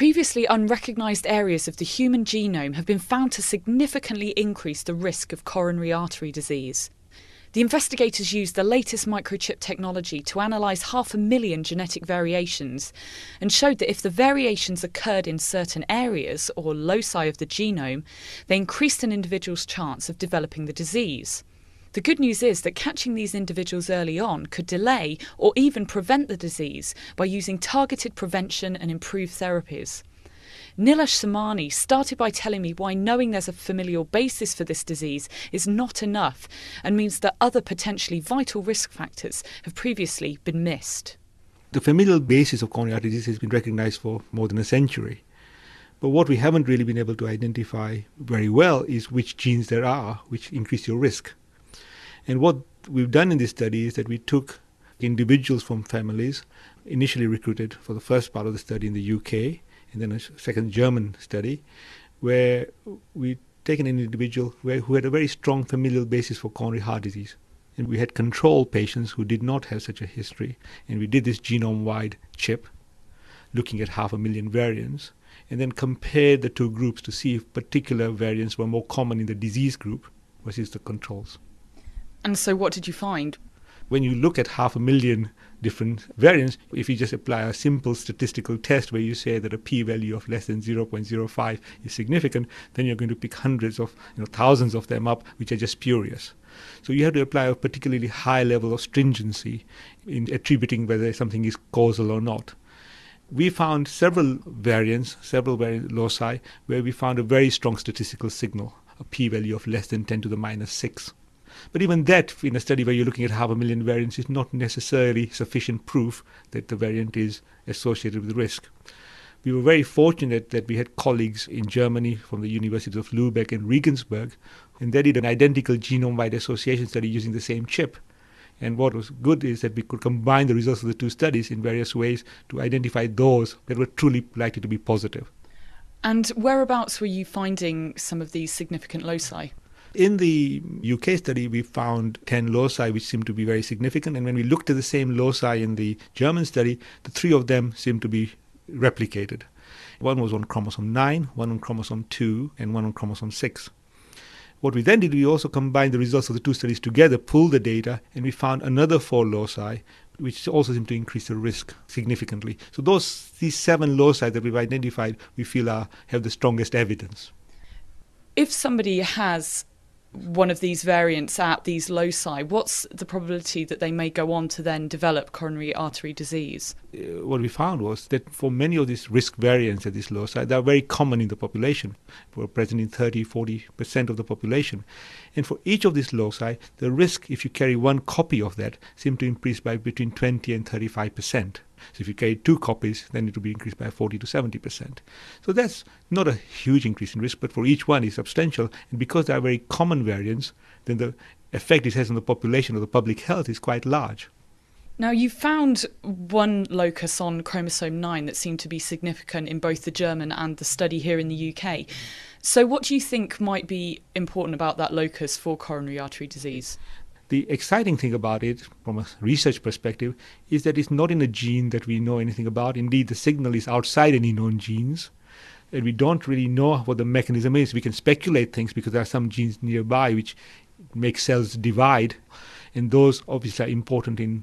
previously unrecognised areas of the human genome have been found to significantly increase the risk of coronary artery disease. The investigators used the latest microchip technology to analyse half a million genetic variations and showed that if the variations occurred in certain areas or loci of the genome, they increased an individual's chance of developing the disease. The good news is that catching these individuals early on could delay or even prevent the disease by using targeted prevention and improved therapies. Nilesh Samani started by telling me why knowing there's a familial basis for this disease is not enough and means that other potentially vital risk factors have previously been missed. The familial basis of coronary artery disease has been recognized for more than a century. But what we haven't really been able to identify very well is which genes there are which increase your risk. And what we've done in this study is that we took individuals from families initially recruited for the first part of the study in the UK and then a second German study, where we taken an individual where, who had a very strong familial basis for coronary heart disease. And we had control patients who did not have such a history. And we did this genome wide chip, looking at half a million variants, and then compared the two groups to see if particular variants were more common in the disease group versus the controls. And so, what did you find? When you look at half a million different variants. If you just apply a simple statistical test where you say that a p-value of less than 0.05 is significant, then you're going to pick hundreds of, you know, thousands of them up, which are just spurious. So you have to apply a particularly high level of stringency in attributing whether something is causal or not. We found several variants, several variant loci, where we found a very strong statistical signal, a p-value of less than 10 to the minus 6. But even that, in a study where you're looking at half a million variants, is not necessarily sufficient proof that the variant is associated with risk. We were very fortunate that we had colleagues in Germany from the universities of Lübeck and Regensburg, and they did an identical genome wide association study using the same chip. And what was good is that we could combine the results of the two studies in various ways to identify those that were truly likely to be positive. And whereabouts were you finding some of these significant loci? In the UK study, we found 10 loci which seemed to be very significant. And when we looked at the same loci in the German study, the three of them seemed to be replicated. One was on chromosome 9, one on chromosome 2, and one on chromosome 6. What we then did, we also combined the results of the two studies together, pulled the data, and we found another four loci, which also seem to increase the risk significantly. So those these seven loci that we've identified, we feel are, have the strongest evidence. If somebody has one of these variants at these loci, what's the probability that they may go on to then develop coronary artery disease? Uh, what we found was that for many of these risk variants at these loci, they are very common in the population, were present in 30, 40% of the population. And for each of these loci, the risk, if you carry one copy of that, seemed to increase by between 20 and 35%. So if you carry two copies, then it will be increased by 40 to 70%. So that's not a huge increase in risk, but for each one is substantial. And because they are very common variants, then the effect it has on the population or the public health is quite large. Now, you found one locus on chromosome 9 that seemed to be significant in both the German and the study here in the UK. So, what do you think might be important about that locus for coronary artery disease? The exciting thing about it, from a research perspective, is that it's not in a gene that we know anything about. Indeed, the signal is outside any known genes. And we don't really know what the mechanism is. We can speculate things because there are some genes nearby which make cells divide. And those obviously are important in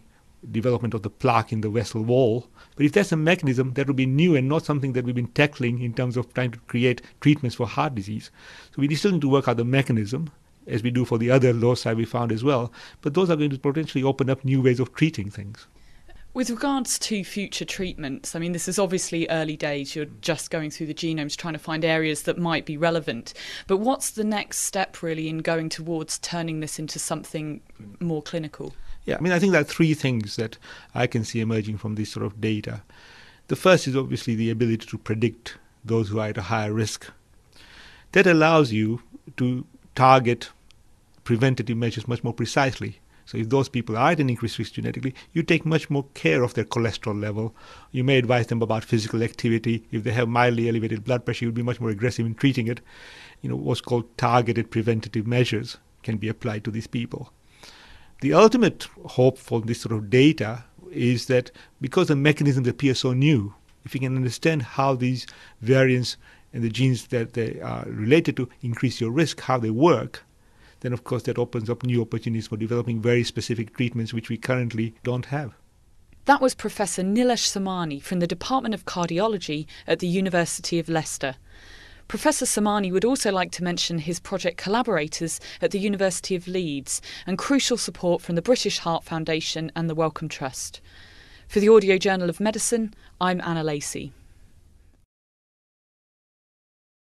development of the plaque in the vessel wall. But if that's a mechanism, that would be new and not something that we've been tackling in terms of trying to create treatments for heart disease. So we still need to work out the mechanism as we do for the other loci we found as well. But those are going to potentially open up new ways of treating things. With regards to future treatments, I mean, this is obviously early days. You're just going through the genomes trying to find areas that might be relevant. But what's the next step really in going towards turning this into something more clinical? Yeah, I mean, I think there are three things that I can see emerging from this sort of data. The first is obviously the ability to predict those who are at a higher risk. That allows you to target preventative measures much more precisely. So if those people are at an increased risk genetically, you take much more care of their cholesterol level. You may advise them about physical activity. If they have mildly elevated blood pressure, you'll be much more aggressive in treating it. You know, what's called targeted preventative measures can be applied to these people. The ultimate hope for this sort of data is that because the mechanisms appear so new, if we can understand how these variants and the genes that they are related to increase your risk, how they work, then of course that opens up new opportunities for developing very specific treatments which we currently don't have. That was Professor Nilesh Samani from the Department of Cardiology at the University of Leicester. Professor Samani would also like to mention his project collaborators at the University of Leeds and crucial support from the British Heart Foundation and the Wellcome Trust. For the Audio Journal of Medicine, I'm Anna Lacey.